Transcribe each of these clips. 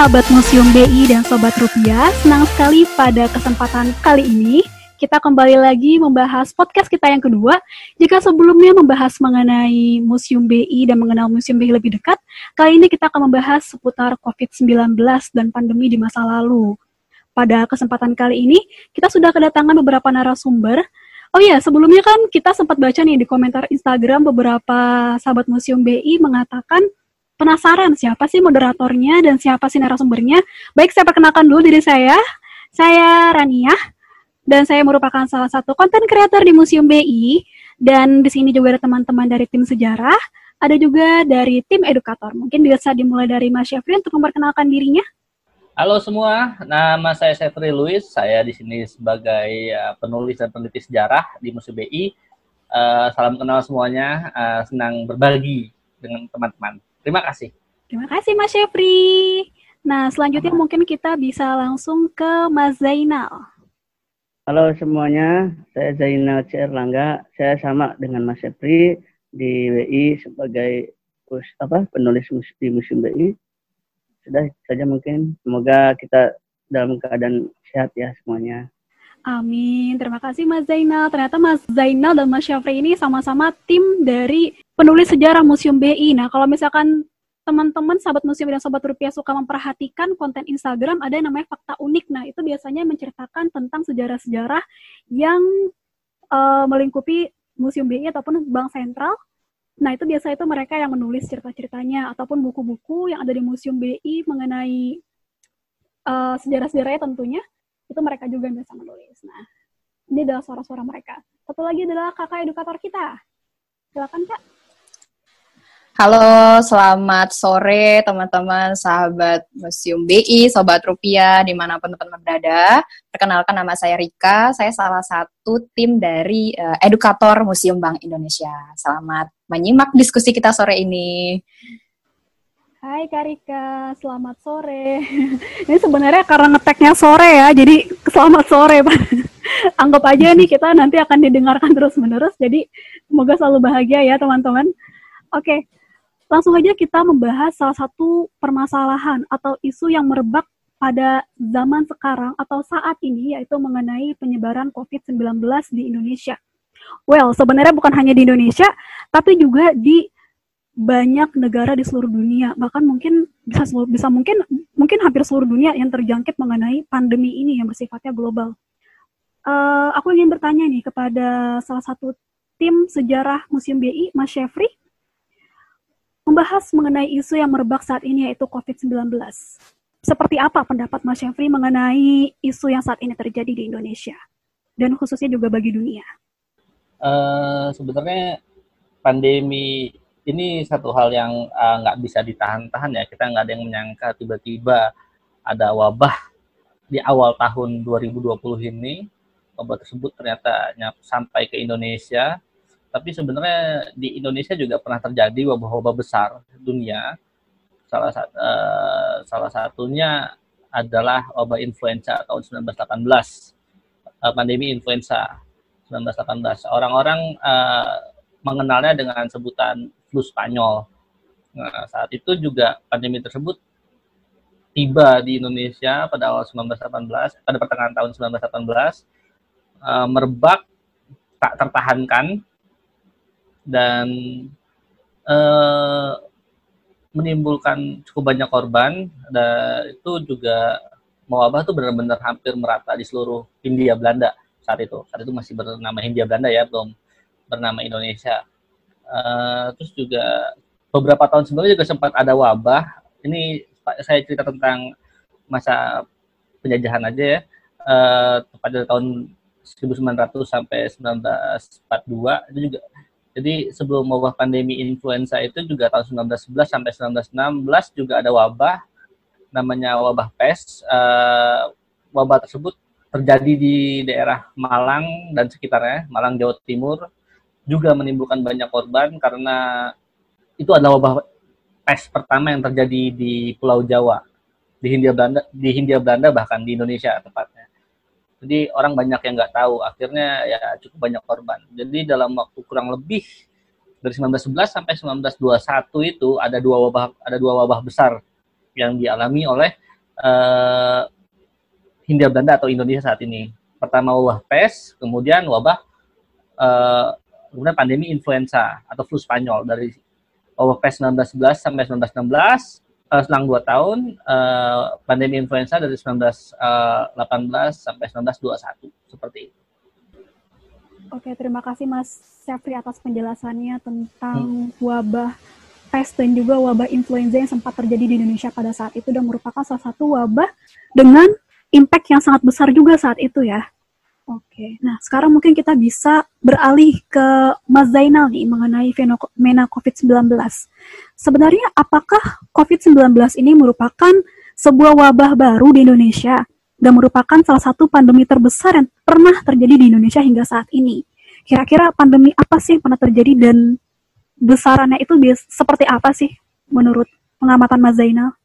sahabat Museum BI dan Sobat Rupiah, senang sekali pada kesempatan kali ini kita kembali lagi membahas podcast kita yang kedua. Jika sebelumnya membahas mengenai Museum BI dan mengenal Museum BI lebih dekat, kali ini kita akan membahas seputar COVID-19 dan pandemi di masa lalu. Pada kesempatan kali ini, kita sudah kedatangan beberapa narasumber. Oh iya, sebelumnya kan kita sempat baca nih di komentar Instagram beberapa sahabat Museum BI mengatakan penasaran siapa sih moderatornya dan siapa sih narasumbernya. Baik, saya perkenalkan dulu diri saya. Saya Rania dan saya merupakan salah satu konten kreator di Museum BI dan di sini juga ada teman-teman dari tim sejarah, ada juga dari tim edukator. Mungkin bisa dimulai dari Mas Syafri untuk memperkenalkan dirinya. Halo semua, nama saya Syafri Luis. Saya di sini sebagai uh, penulis dan peneliti sejarah di Museum BI. Uh, salam kenal semuanya, uh, senang berbagi dengan teman-teman. Terima kasih. Terima kasih Mas Syafri. Nah, selanjutnya mungkin kita bisa langsung ke Mas Zainal. Halo semuanya, saya Zainal C. Erlangga. Saya sama dengan Mas Syafri di WI sebagai apa penulis di Museum BI. Sudah saja mungkin. Semoga kita dalam keadaan sehat ya semuanya. Amin. Terima kasih Mas Zainal. Ternyata Mas Zainal dan Mas Syafri ini sama-sama tim dari penulis sejarah Museum BI. Nah, kalau misalkan teman-teman sahabat museum dan sobat rupiah suka memperhatikan konten Instagram ada yang namanya fakta unik. Nah, itu biasanya menceritakan tentang sejarah-sejarah yang uh, melingkupi Museum BI ataupun Bank Sentral. Nah, itu biasa itu mereka yang menulis cerita-ceritanya ataupun buku-buku yang ada di Museum BI mengenai uh, sejarah-sejarahnya tentunya. Itu mereka juga yang biasa menulis. Nah, ini adalah suara-suara mereka. Satu lagi adalah kakak edukator kita. Silakan, Kak. Halo, selamat sore teman-teman sahabat Museum BI, Sobat Rupiah, di mana pun teman-teman berada. Perkenalkan nama saya Rika, saya salah satu tim dari uh, edukator Museum Bank Indonesia. Selamat menyimak diskusi kita sore ini. Hai Kak Rika, selamat sore. ini sebenarnya karena ngeteknya sore ya, jadi selamat sore Pak. Anggap aja nih kita nanti akan didengarkan terus-menerus, jadi semoga selalu bahagia ya teman-teman. Oke, Langsung aja kita membahas salah satu permasalahan atau isu yang merebak pada zaman sekarang atau saat ini yaitu mengenai penyebaran COVID-19 di Indonesia. Well, sebenarnya bukan hanya di Indonesia, tapi juga di banyak negara di seluruh dunia, bahkan mungkin bisa bisa mungkin mungkin hampir seluruh dunia yang terjangkit mengenai pandemi ini yang bersifatnya global. Uh, aku ingin bertanya nih kepada salah satu tim sejarah Museum BI, Mas Syafri membahas mengenai isu yang merebak saat ini yaitu COVID-19. Seperti apa pendapat Mas Syafri mengenai isu yang saat ini terjadi di Indonesia dan khususnya juga bagi dunia? Uh, sebenarnya pandemi ini satu hal yang uh, nggak bisa ditahan-tahan ya. Kita nggak ada yang menyangka tiba-tiba ada wabah di awal tahun 2020 ini. Wabah tersebut ternyata sampai ke Indonesia tapi sebenarnya di Indonesia juga pernah terjadi wabah-wabah besar dunia. Salah, uh, salah satunya adalah wabah influenza tahun 1918, uh, pandemi influenza 1918. Orang-orang uh, mengenalnya dengan sebutan flu Spanyol. Nah, saat itu juga pandemi tersebut tiba di Indonesia pada awal 1918, pada pertengahan tahun 1918, uh, merebak tak tertahankan dan uh, menimbulkan cukup banyak korban. Dan itu juga mewabah tuh benar-benar hampir merata di seluruh Hindia Belanda saat itu. Saat itu masih bernama Hindia Belanda ya belum bernama Indonesia. Uh, terus juga beberapa tahun sebelumnya juga sempat ada wabah. Ini saya cerita tentang masa penjajahan aja ya. Uh, pada tahun 1900 sampai 1942 itu juga jadi sebelum wabah pandemi influenza itu juga tahun 1911 sampai 1916 juga ada wabah namanya wabah pes. Uh, wabah tersebut terjadi di daerah Malang dan sekitarnya, Malang Jawa Timur, juga menimbulkan banyak korban karena itu adalah wabah pes pertama yang terjadi di Pulau Jawa, di Hindia Belanda, di Hindia Belanda bahkan di Indonesia tepatnya. Jadi orang banyak yang nggak tahu, akhirnya ya cukup banyak korban. Jadi dalam waktu kurang lebih dari 1911 sampai 1921 itu ada dua wabah ada dua wabah besar yang dialami oleh uh, Hindia Belanda atau Indonesia saat ini. Pertama wabah pes, kemudian wabah uh, kemudian pandemi influenza atau flu Spanyol dari wabah pes 1911 sampai 1916 uh, selang dua tahun uh, pandemi influenza dari 1918 sampai 1921 seperti itu. Oke, terima kasih Mas Syafri atas penjelasannya tentang hmm. wabah pes dan juga wabah influenza yang sempat terjadi di Indonesia pada saat itu dan merupakan salah satu wabah dengan impact yang sangat besar juga saat itu ya. Oke, nah sekarang mungkin kita bisa beralih ke Mas Zainal nih mengenai fenomena COVID-19. Sebenarnya apakah COVID-19 ini merupakan sebuah wabah baru di Indonesia dan merupakan salah satu pandemi terbesar yang pernah terjadi di Indonesia hingga saat ini? Kira-kira pandemi apa sih yang pernah terjadi dan besarannya itu seperti apa sih menurut pengamatan Mas Zainal?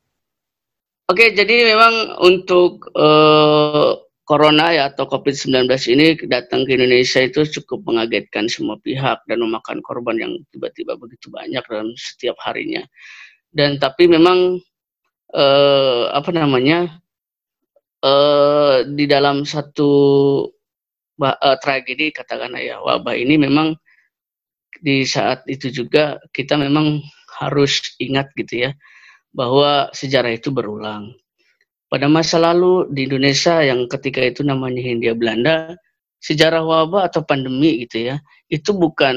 Oke, jadi memang untuk uh, corona ya atau COVID-19 ini datang ke Indonesia itu cukup mengagetkan semua pihak dan memakan korban yang tiba-tiba begitu banyak dalam setiap harinya. Dan tapi memang eh, apa namanya eh, di dalam satu eh, tragedi katakanlah ya wabah ini memang di saat itu juga kita memang harus ingat gitu ya bahwa sejarah itu berulang pada masa lalu di Indonesia yang ketika itu namanya Hindia Belanda, sejarah wabah atau pandemi gitu ya, itu bukan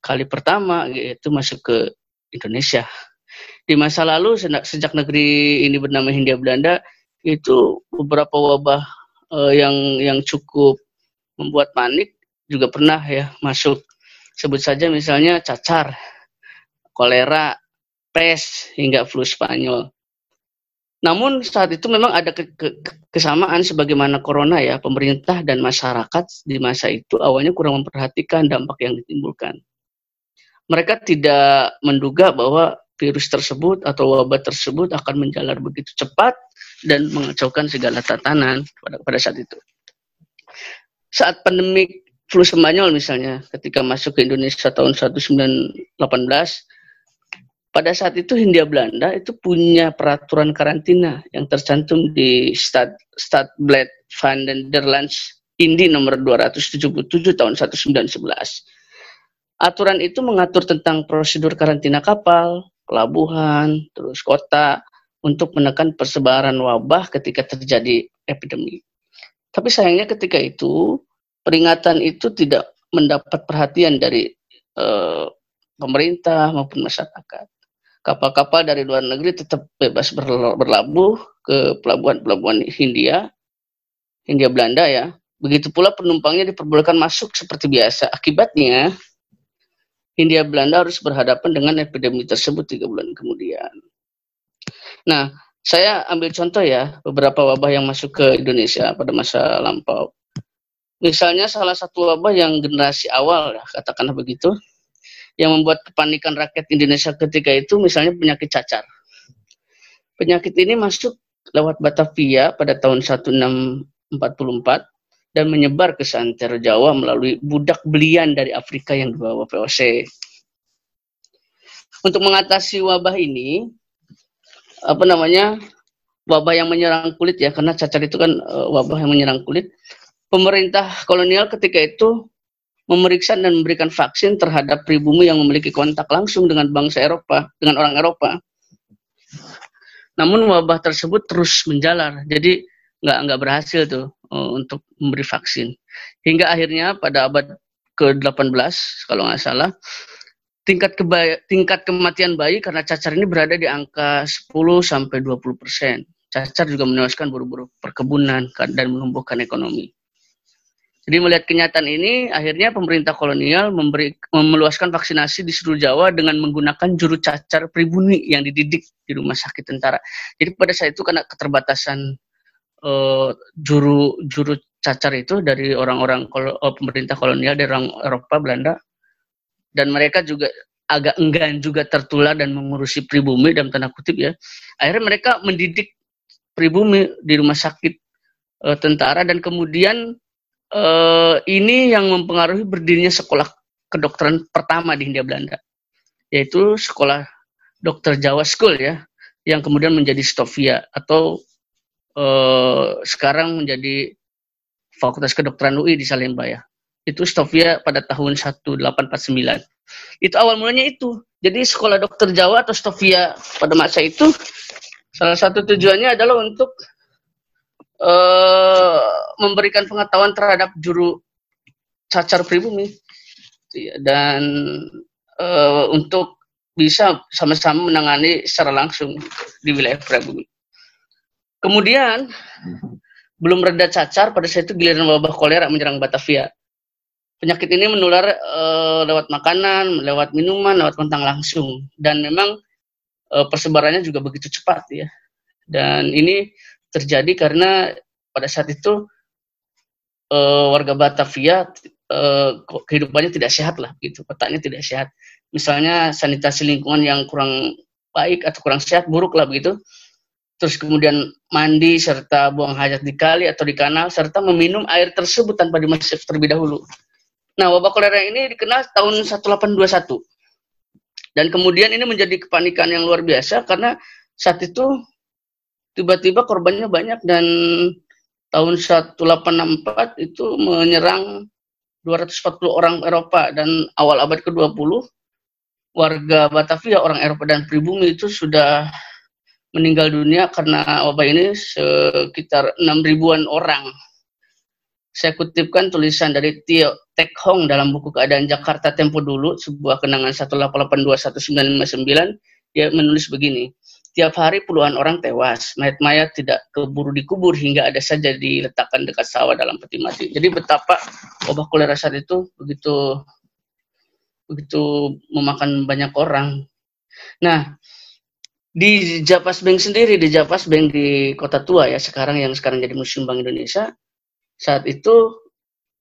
kali pertama itu masuk ke Indonesia. Di masa lalu sejak negeri ini bernama Hindia Belanda itu beberapa wabah uh, yang yang cukup membuat panik juga pernah ya masuk. Sebut saja misalnya cacar, kolera, pes hingga flu Spanyol. Namun saat itu memang ada ke, ke, kesamaan sebagaimana corona ya, pemerintah dan masyarakat di masa itu awalnya kurang memperhatikan dampak yang ditimbulkan. Mereka tidak menduga bahwa virus tersebut atau wabah tersebut akan menjalar begitu cepat dan mengacaukan segala tatanan pada, pada saat itu. Saat pandemi flu Spanyol misalnya, ketika masuk ke Indonesia tahun 1918, pada saat itu Hindia Belanda itu punya peraturan karantina yang tercantum di Stad Stadblad van den Lands Indi nomor 277 tahun 1911. Aturan itu mengatur tentang prosedur karantina kapal, pelabuhan, terus kota untuk menekan persebaran wabah ketika terjadi epidemi. Tapi sayangnya ketika itu peringatan itu tidak mendapat perhatian dari uh, pemerintah maupun masyarakat kapal-kapal dari luar negeri tetap bebas berlabuh ke pelabuhan-pelabuhan Hindia, Hindia Belanda ya. Begitu pula penumpangnya diperbolehkan masuk seperti biasa. Akibatnya, Hindia Belanda harus berhadapan dengan epidemi tersebut tiga bulan kemudian. Nah, saya ambil contoh ya, beberapa wabah yang masuk ke Indonesia pada masa lampau. Misalnya salah satu wabah yang generasi awal, ya, katakanlah begitu, yang membuat kepanikan rakyat Indonesia ketika itu misalnya penyakit cacar. Penyakit ini masuk lewat Batavia pada tahun 1644 dan menyebar ke seantero Jawa melalui budak belian dari Afrika yang dibawa VOC. Untuk mengatasi wabah ini, apa namanya, wabah yang menyerang kulit ya, karena cacar itu kan uh, wabah yang menyerang kulit. Pemerintah kolonial ketika itu memeriksa dan memberikan vaksin terhadap pribumi yang memiliki kontak langsung dengan bangsa Eropa, dengan orang Eropa. Namun wabah tersebut terus menjalar, jadi nggak nggak berhasil tuh uh, untuk memberi vaksin. Hingga akhirnya pada abad ke-18 kalau nggak salah, tingkat tingkat kematian bayi karena cacar ini berada di angka 10 sampai 20 persen. Cacar juga menewaskan buru-buru perkebunan dan menumbuhkan ekonomi. Jadi melihat kenyataan ini, akhirnya pemerintah kolonial memberi meluaskan vaksinasi di seluruh Jawa dengan menggunakan juru cacar pribumi yang dididik di rumah sakit tentara. Jadi pada saat itu karena keterbatasan uh, juru juru cacar itu dari orang-orang kol uh, pemerintah kolonial dari orang Eropa Belanda dan mereka juga agak enggan juga tertular dan mengurusi pribumi dalam tanda kutip ya. Akhirnya mereka mendidik pribumi di rumah sakit uh, tentara dan kemudian uh, ini yang mempengaruhi berdirinya sekolah kedokteran pertama di Hindia Belanda, yaitu sekolah dokter Jawa School ya, yang kemudian menjadi Stovia atau uh, sekarang menjadi Fakultas Kedokteran UI di Salemba ya. Itu Stovia pada tahun 1849. Itu awal mulanya itu. Jadi sekolah dokter Jawa atau Stovia pada masa itu salah satu tujuannya adalah untuk uh, memberikan pengetahuan terhadap juru cacar pribumi dan uh, untuk bisa sama-sama menangani secara langsung di wilayah pribumi. Kemudian belum reda cacar pada saat itu giliran wabah kolera menyerang Batavia. Penyakit ini menular uh, lewat makanan, lewat minuman, lewat kontak langsung dan memang uh, persebarannya juga begitu cepat ya. Dan ini terjadi karena pada saat itu uh, warga Batavia uh, kehidupannya tidak sehat lah gitu, petanya tidak sehat. Misalnya sanitasi lingkungan yang kurang baik atau kurang sehat, buruk lah begitu. Terus kemudian mandi serta buang hajat di kali atau di kanal serta meminum air tersebut tanpa dimasak terlebih dahulu. Nah, wabah kolera ini dikenal tahun 1821. Dan kemudian ini menjadi kepanikan yang luar biasa karena saat itu tiba-tiba korbannya banyak dan tahun 1864 itu menyerang 240 orang Eropa dan awal abad ke-20 warga Batavia orang Eropa dan pribumi itu sudah meninggal dunia karena wabah ini sekitar 6 ribuan orang. Saya kutipkan tulisan dari Tio Tek Hong dalam buku Keadaan Jakarta Tempo Dulu, sebuah kenangan 1882159, dia menulis begini. Tiap hari puluhan orang tewas, mayat-mayat tidak keburu dikubur hingga ada saja diletakkan dekat sawah dalam peti mati. Jadi betapa wabah kolera saat itu begitu begitu memakan banyak orang. Nah, di Japas Bank sendiri, di Japas Bank di Kota Tua ya sekarang yang sekarang jadi Museum Bank Indonesia, saat itu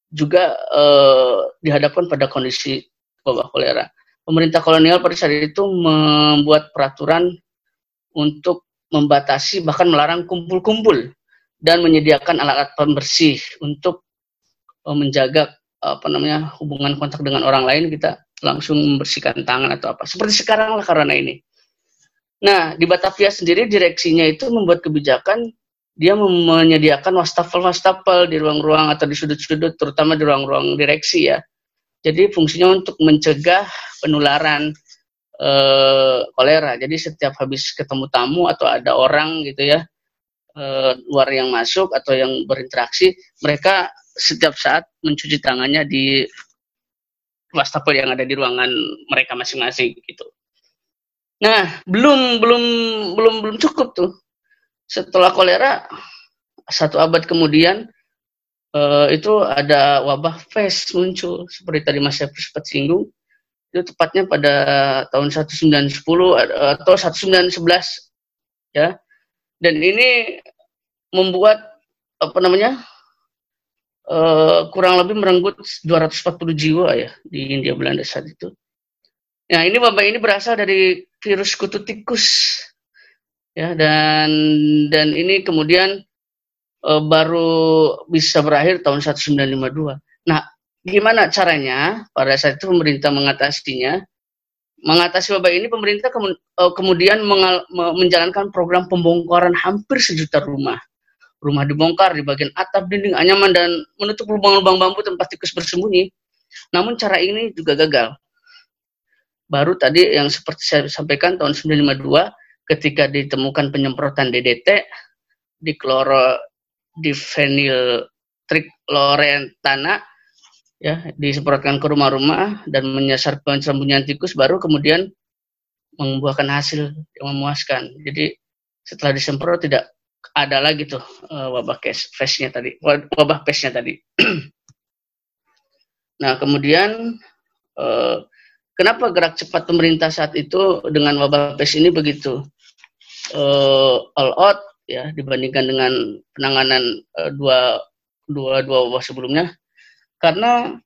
juga eh, dihadapkan pada kondisi wabah kolera. Pemerintah kolonial pada saat itu membuat peraturan untuk membatasi bahkan melarang kumpul-kumpul dan menyediakan alat-alat pembersih untuk uh, menjaga apa namanya hubungan kontak dengan orang lain kita langsung membersihkan tangan atau apa seperti sekarang lah karena ini. Nah di Batavia sendiri direksinya itu membuat kebijakan dia menyediakan wastafel-wastafel di ruang-ruang atau di sudut-sudut terutama di ruang-ruang direksi ya. Jadi fungsinya untuk mencegah penularan uh, kolera. Jadi setiap habis ketemu tamu atau ada orang gitu ya uh, luar yang masuk atau yang berinteraksi, mereka setiap saat mencuci tangannya di wastafel yang ada di ruangan mereka masing-masing gitu. Nah, belum belum belum belum cukup tuh. Setelah kolera satu abad kemudian uh, itu ada wabah pes muncul seperti tadi Mas Syafri sempat singgung itu tepatnya pada tahun 1910 atau 1911 ya. Dan ini membuat apa namanya? Uh, kurang lebih merenggut 240 jiwa ya di India Belanda saat itu. Nah, ini wabah ini berasal dari virus kutu tikus. Ya, dan dan ini kemudian uh, baru bisa berakhir tahun 1952. Gimana caranya pada saat itu pemerintah mengatasinya? Mengatasi wabah ini pemerintah eh, kemudian menjalankan program pembongkaran hampir sejuta rumah. Rumah dibongkar di bagian atap, dinding, anyaman dan menutup lubang-lubang bambu tempat tikus bersembunyi. Namun cara ini juga gagal. Baru tadi yang seperti saya sampaikan tahun 1952 ketika ditemukan penyemprotan DDT di kloro di fenil trichlorentana ya disemprotkan ke rumah-rumah dan menyasar penyembunyian tikus baru kemudian membuahkan hasil yang memuaskan. Jadi setelah disemprot tidak ada lagi tuh uh, wabah kes face-nya tadi, wabah pes tadi. nah, kemudian uh, kenapa gerak cepat pemerintah saat itu dengan wabah pes ini begitu uh, all out ya dibandingkan dengan penanganan dua dua dua wabah sebelumnya? Karena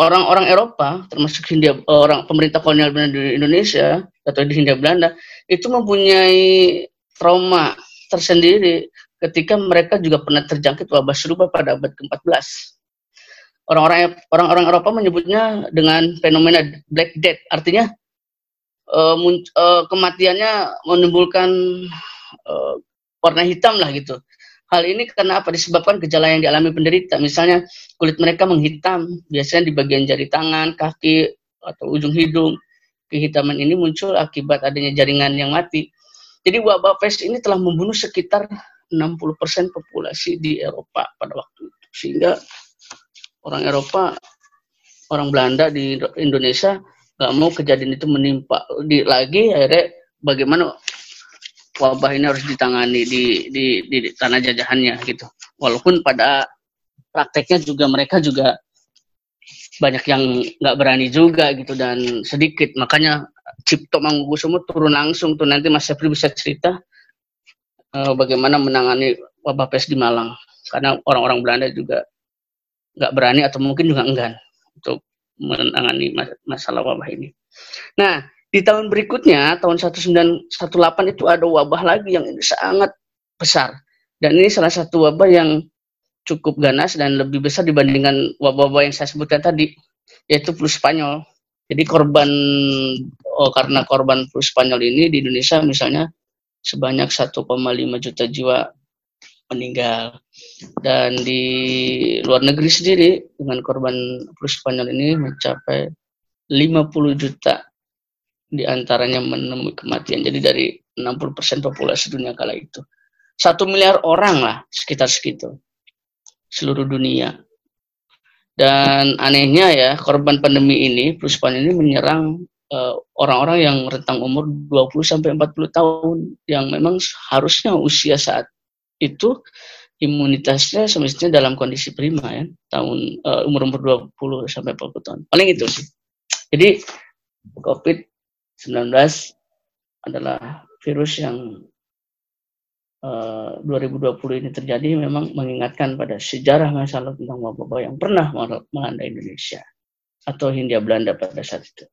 orang-orang Eropa termasuk Hindia orang pemerintah kolonial di Indonesia atau di Hindia Belanda itu mempunyai trauma tersendiri ketika mereka juga pernah terjangkit wabah serupa pada abad ke-14. Orang-orang orang-orang Eropa menyebutnya dengan fenomena Black Death, artinya uh, uh, kematiannya menimbulkan uh, warna hitam lah gitu. Hal ini karena apa? Disebabkan gejala yang dialami penderita. Misalnya kulit mereka menghitam, biasanya di bagian jari tangan, kaki, atau ujung hidung. Kehitaman ini muncul akibat adanya jaringan yang mati. Jadi wabah pes ini telah membunuh sekitar 60% populasi di Eropa pada waktu itu. Sehingga orang Eropa, orang Belanda di Indonesia nggak mau kejadian itu menimpa di, lagi akhirnya bagaimana wabah ini harus ditangani di, di, di, di tanah jajahannya gitu. Walaupun pada prakteknya juga mereka juga banyak yang nggak berani juga gitu dan sedikit makanya Cipto Mangkukusumo turun langsung tuh nanti Mas Sepri bisa cerita uh, bagaimana menangani wabah pes di Malang karena orang-orang Belanda juga nggak berani atau mungkin juga enggan untuk menangani masalah wabah ini. Nah, di tahun berikutnya, tahun 1918 itu ada wabah lagi yang sangat besar. Dan ini salah satu wabah yang cukup ganas dan lebih besar dibandingkan wabah-wabah yang saya sebutkan tadi, yaitu flu Spanyol. Jadi korban, oh, karena korban flu Spanyol ini di Indonesia misalnya sebanyak 1,5 juta jiwa meninggal. Dan di luar negeri sendiri dengan korban flu Spanyol ini mencapai 50 juta di antaranya menemui kematian. Jadi dari 60% populasi dunia kala itu. Satu miliar orang lah sekitar segitu. Seluruh dunia. Dan anehnya ya, korban pandemi ini, perusahaan ini menyerang eh, orang-orang uh, yang rentang umur 20 sampai 40 tahun yang memang harusnya usia saat itu imunitasnya semestinya dalam kondisi prima ya, tahun uh, umur umur 20 sampai 40 tahun. Paling itu sih. Jadi COVID 19 adalah virus yang uh, eh, 2020 ini terjadi memang mengingatkan pada sejarah masa lalu tentang wabah yang pernah melanda Indonesia atau Hindia Belanda pada saat itu.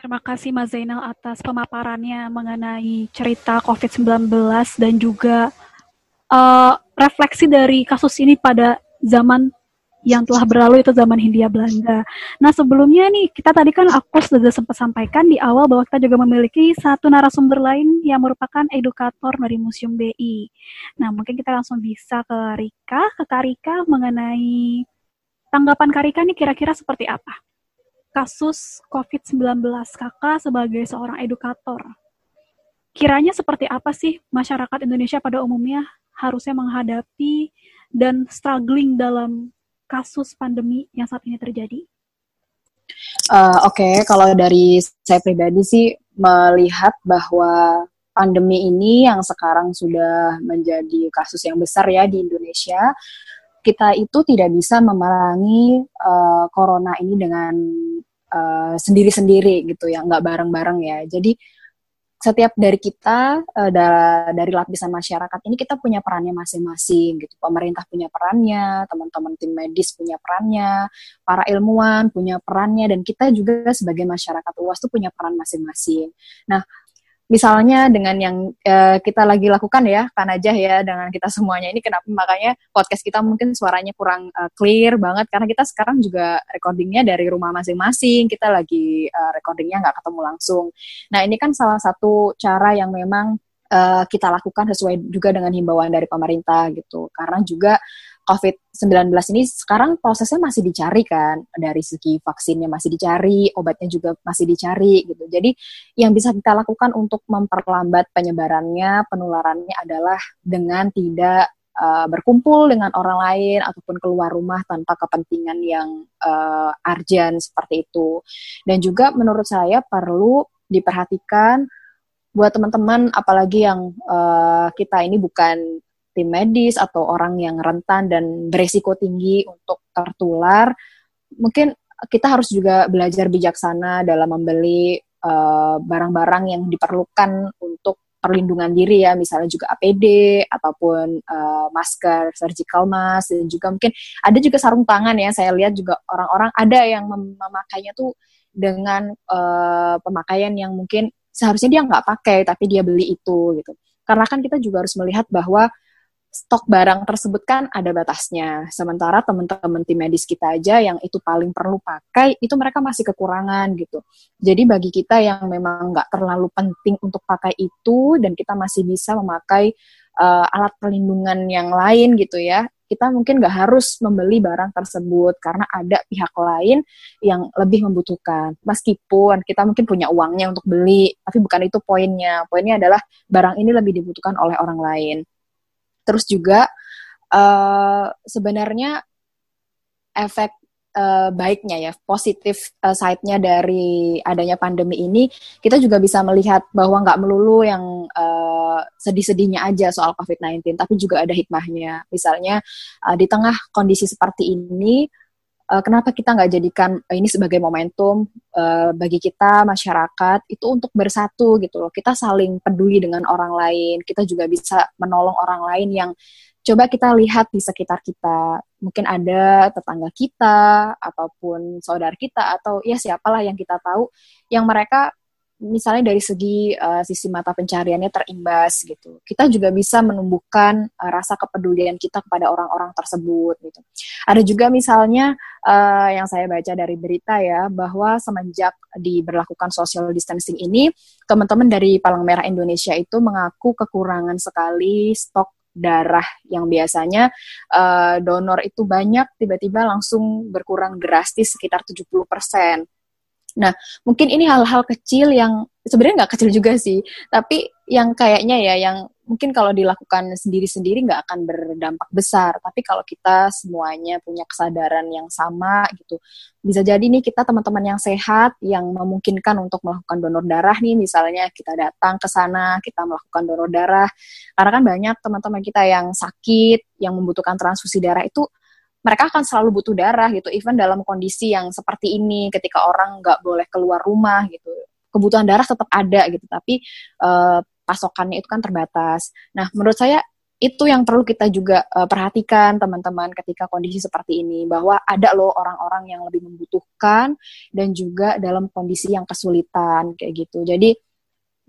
Terima kasih Mas Zainal atas pemaparannya mengenai cerita COVID-19 dan juga uh, refleksi dari kasus ini pada zaman yang telah berlalu itu zaman Hindia Belanda. Nah sebelumnya nih kita tadi kan aku sudah sempat sampaikan di awal bahwa kita juga memiliki satu narasumber lain yang merupakan edukator dari Museum BI. Nah mungkin kita langsung bisa ke Rika, ke Karika mengenai tanggapan Karika nih kira-kira seperti apa? Kasus COVID-19 kakak sebagai seorang edukator. Kiranya seperti apa sih masyarakat Indonesia pada umumnya harusnya menghadapi dan struggling dalam kasus pandemi yang saat ini terjadi? Uh, Oke, okay. kalau dari saya pribadi sih melihat bahwa pandemi ini yang sekarang sudah menjadi kasus yang besar ya di Indonesia, kita itu tidak bisa memerangi uh, corona ini dengan eh, sendiri-sendiri uh, gitu ya, nggak bareng-bareng ya. Jadi setiap dari kita uh, da dari lapisan masyarakat ini kita punya perannya masing-masing gitu. Pemerintah punya perannya, teman-teman tim medis punya perannya, para ilmuwan punya perannya dan kita juga sebagai masyarakat luas tuh punya peran masing-masing. Nah, misalnya dengan yang uh, kita lagi lakukan ya, kan aja ya dengan kita semuanya ini kenapa makanya podcast kita mungkin suaranya kurang uh, clear banget karena kita sekarang juga recordingnya dari rumah masing-masing, kita lagi uh, recordingnya nggak ketemu langsung. Nah ini kan salah satu cara yang memang uh, kita lakukan sesuai juga dengan himbauan dari pemerintah gitu, karena juga COVID-19 ini sekarang prosesnya masih dicari kan, dari segi vaksinnya masih dicari, obatnya juga masih dicari gitu. Jadi yang bisa kita lakukan untuk memperlambat penyebarannya, penularannya adalah dengan tidak uh, berkumpul dengan orang lain ataupun keluar rumah tanpa kepentingan yang uh, urgent seperti itu. Dan juga menurut saya perlu diperhatikan buat teman-teman apalagi yang uh, kita ini bukan tim medis atau orang yang rentan dan beresiko tinggi untuk tertular, mungkin kita harus juga belajar bijaksana dalam membeli eh, barang-barang uh, yang diperlukan untuk perlindungan diri ya, misalnya juga APD ataupun uh, masker, surgical mask, dan juga mungkin ada juga sarung tangan ya. Saya lihat juga orang-orang ada yang mem memakainya tuh dengan uh, pemakaian yang mungkin seharusnya dia nggak pakai, tapi dia beli itu gitu. Karena kan kita juga harus melihat bahwa stok barang tersebut kan ada batasnya. Sementara teman-teman tim medis kita aja yang itu paling perlu pakai, itu mereka masih kekurangan gitu. Jadi bagi kita yang memang nggak terlalu penting untuk pakai itu dan kita masih bisa memakai uh, alat perlindungan yang lain gitu ya kita mungkin nggak harus membeli barang tersebut karena ada pihak lain yang lebih membutuhkan. Meskipun kita mungkin punya uangnya untuk beli, tapi bukan itu poinnya. Poinnya adalah barang ini lebih dibutuhkan oleh orang lain. Terus juga uh, sebenarnya efek uh, baiknya ya, positif uh, side-nya dari adanya pandemi ini, kita juga bisa melihat bahwa nggak melulu yang uh, sedih-sedihnya aja soal COVID-19, tapi juga ada hikmahnya. Misalnya uh, di tengah kondisi seperti ini, uh, kenapa kita nggak jadikan uh, ini sebagai momentum uh, bagi kita masyarakat itu untuk bersatu gitu loh. Kita saling peduli dengan orang lain, kita juga bisa menolong orang lain yang coba kita lihat di sekitar kita. Mungkin ada tetangga kita, ataupun saudara kita, atau ya siapalah yang kita tahu, yang mereka misalnya dari segi uh, sisi mata pencariannya terimbas gitu. Kita juga bisa menumbuhkan uh, rasa kepedulian kita kepada orang-orang tersebut gitu. Ada juga misalnya uh, yang saya baca dari berita ya bahwa semenjak diberlakukan social distancing ini, teman-teman dari Palang Merah Indonesia itu mengaku kekurangan sekali stok darah yang biasanya uh, donor itu banyak tiba-tiba langsung berkurang drastis sekitar 70%. Nah, mungkin ini hal-hal kecil yang sebenarnya nggak kecil juga sih, tapi yang kayaknya ya yang mungkin kalau dilakukan sendiri-sendiri nggak akan berdampak besar. Tapi kalau kita semuanya punya kesadaran yang sama gitu, bisa jadi nih kita teman-teman yang sehat yang memungkinkan untuk melakukan donor darah nih, misalnya kita datang ke sana, kita melakukan donor darah. Karena kan banyak teman-teman kita yang sakit, yang membutuhkan transfusi darah itu mereka akan selalu butuh darah gitu, even dalam kondisi yang seperti ini, ketika orang nggak boleh keluar rumah gitu, kebutuhan darah tetap ada gitu, tapi uh, pasokannya itu kan terbatas. Nah, menurut saya itu yang perlu kita juga uh, perhatikan teman-teman ketika kondisi seperti ini bahwa ada loh orang-orang yang lebih membutuhkan dan juga dalam kondisi yang kesulitan kayak gitu. Jadi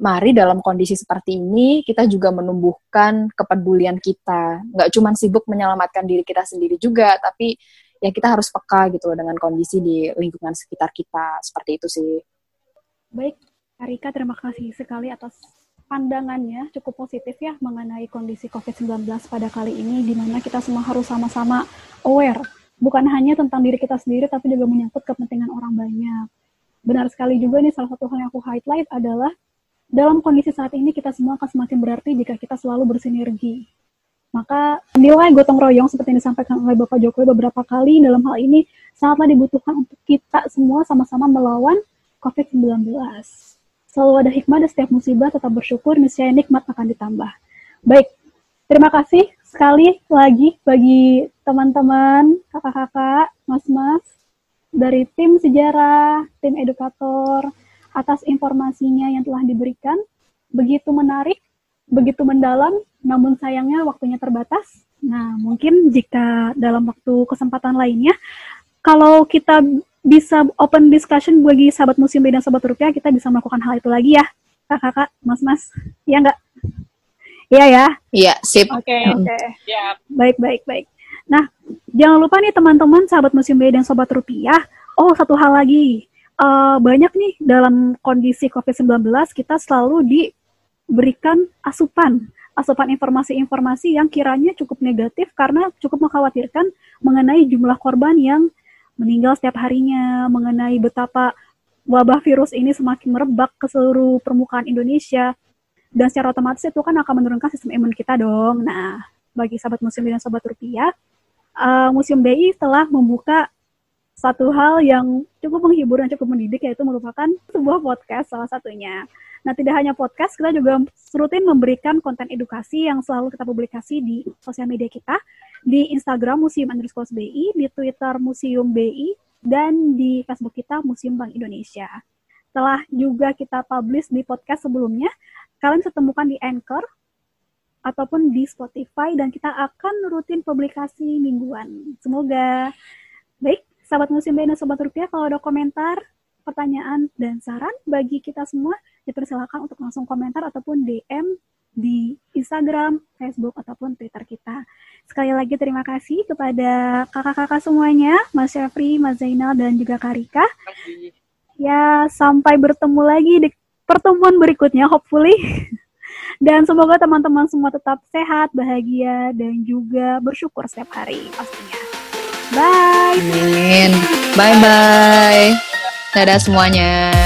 mari dalam kondisi seperti ini kita juga menumbuhkan kepedulian kita. Nggak cuma sibuk menyelamatkan diri kita sendiri juga, tapi ya kita harus peka gitu dengan kondisi di lingkungan sekitar kita. Seperti itu sih. Baik, Arika terima kasih sekali atas pandangannya cukup positif ya mengenai kondisi COVID-19 pada kali ini di mana kita semua harus sama-sama aware bukan hanya tentang diri kita sendiri tapi juga menyangkut kepentingan orang banyak. Benar sekali juga nih salah satu hal yang aku highlight adalah dalam kondisi saat ini kita semua akan semakin berarti jika kita selalu bersinergi. Maka nilai gotong royong seperti yang disampaikan oleh Bapak Jokowi beberapa kali dalam hal ini sangatlah dibutuhkan untuk kita semua sama-sama melawan COVID-19. Selalu ada hikmah dan setiap musibah tetap bersyukur, niscaya nikmat akan ditambah. Baik, terima kasih sekali lagi bagi teman-teman, kakak-kakak, mas-mas, dari tim sejarah, tim edukator, atas informasinya yang telah diberikan. Begitu menarik, begitu mendalam, namun sayangnya waktunya terbatas. Nah, mungkin jika dalam waktu kesempatan lainnya, kalau kita bisa open discussion bagi sahabat musim dan sahabat rupiah, kita bisa melakukan hal itu lagi ya, kakak-kakak, mas-mas. Iya nggak? Iya ya? Iya, sip. Oke, okay, oke. Okay. Ya. Baik, baik, baik. Nah, jangan lupa nih teman-teman, sahabat musim dan sobat rupiah. Oh, satu hal lagi uh, banyak nih dalam kondisi COVID-19 kita selalu diberikan asupan asupan informasi-informasi yang kiranya cukup negatif karena cukup mengkhawatirkan mengenai jumlah korban yang meninggal setiap harinya, mengenai betapa wabah virus ini semakin merebak ke seluruh permukaan Indonesia dan secara otomatis itu kan akan menurunkan sistem imun kita dong. Nah, bagi sahabat museum dan sahabat rupiah, uh, Museum BI telah membuka satu hal yang cukup menghibur dan cukup mendidik yaitu merupakan sebuah podcast salah satunya. Nah, tidak hanya podcast, kita juga rutin memberikan konten edukasi yang selalu kita publikasi di sosial media kita, di Instagram Museum underscore BI, di Twitter Museum BI, dan di Facebook kita Museum Bank Indonesia. Telah juga kita publish di podcast sebelumnya, kalian bisa temukan di Anchor, ataupun di Spotify, dan kita akan rutin publikasi mingguan. Semoga sahabat musim dan sobat rupiah kalau ada komentar, pertanyaan dan saran bagi kita semua dipersilakan untuk langsung komentar ataupun DM di Instagram, Facebook ataupun Twitter kita. Sekali lagi terima kasih kepada kakak-kakak semuanya, Mas Syafri, Mas Zainal dan juga Karika. Ya, sampai bertemu lagi di pertemuan berikutnya hopefully. Dan semoga teman-teman semua tetap sehat, bahagia, dan juga bersyukur setiap hari. Bye. Amin. Bye bye. Dadah semuanya.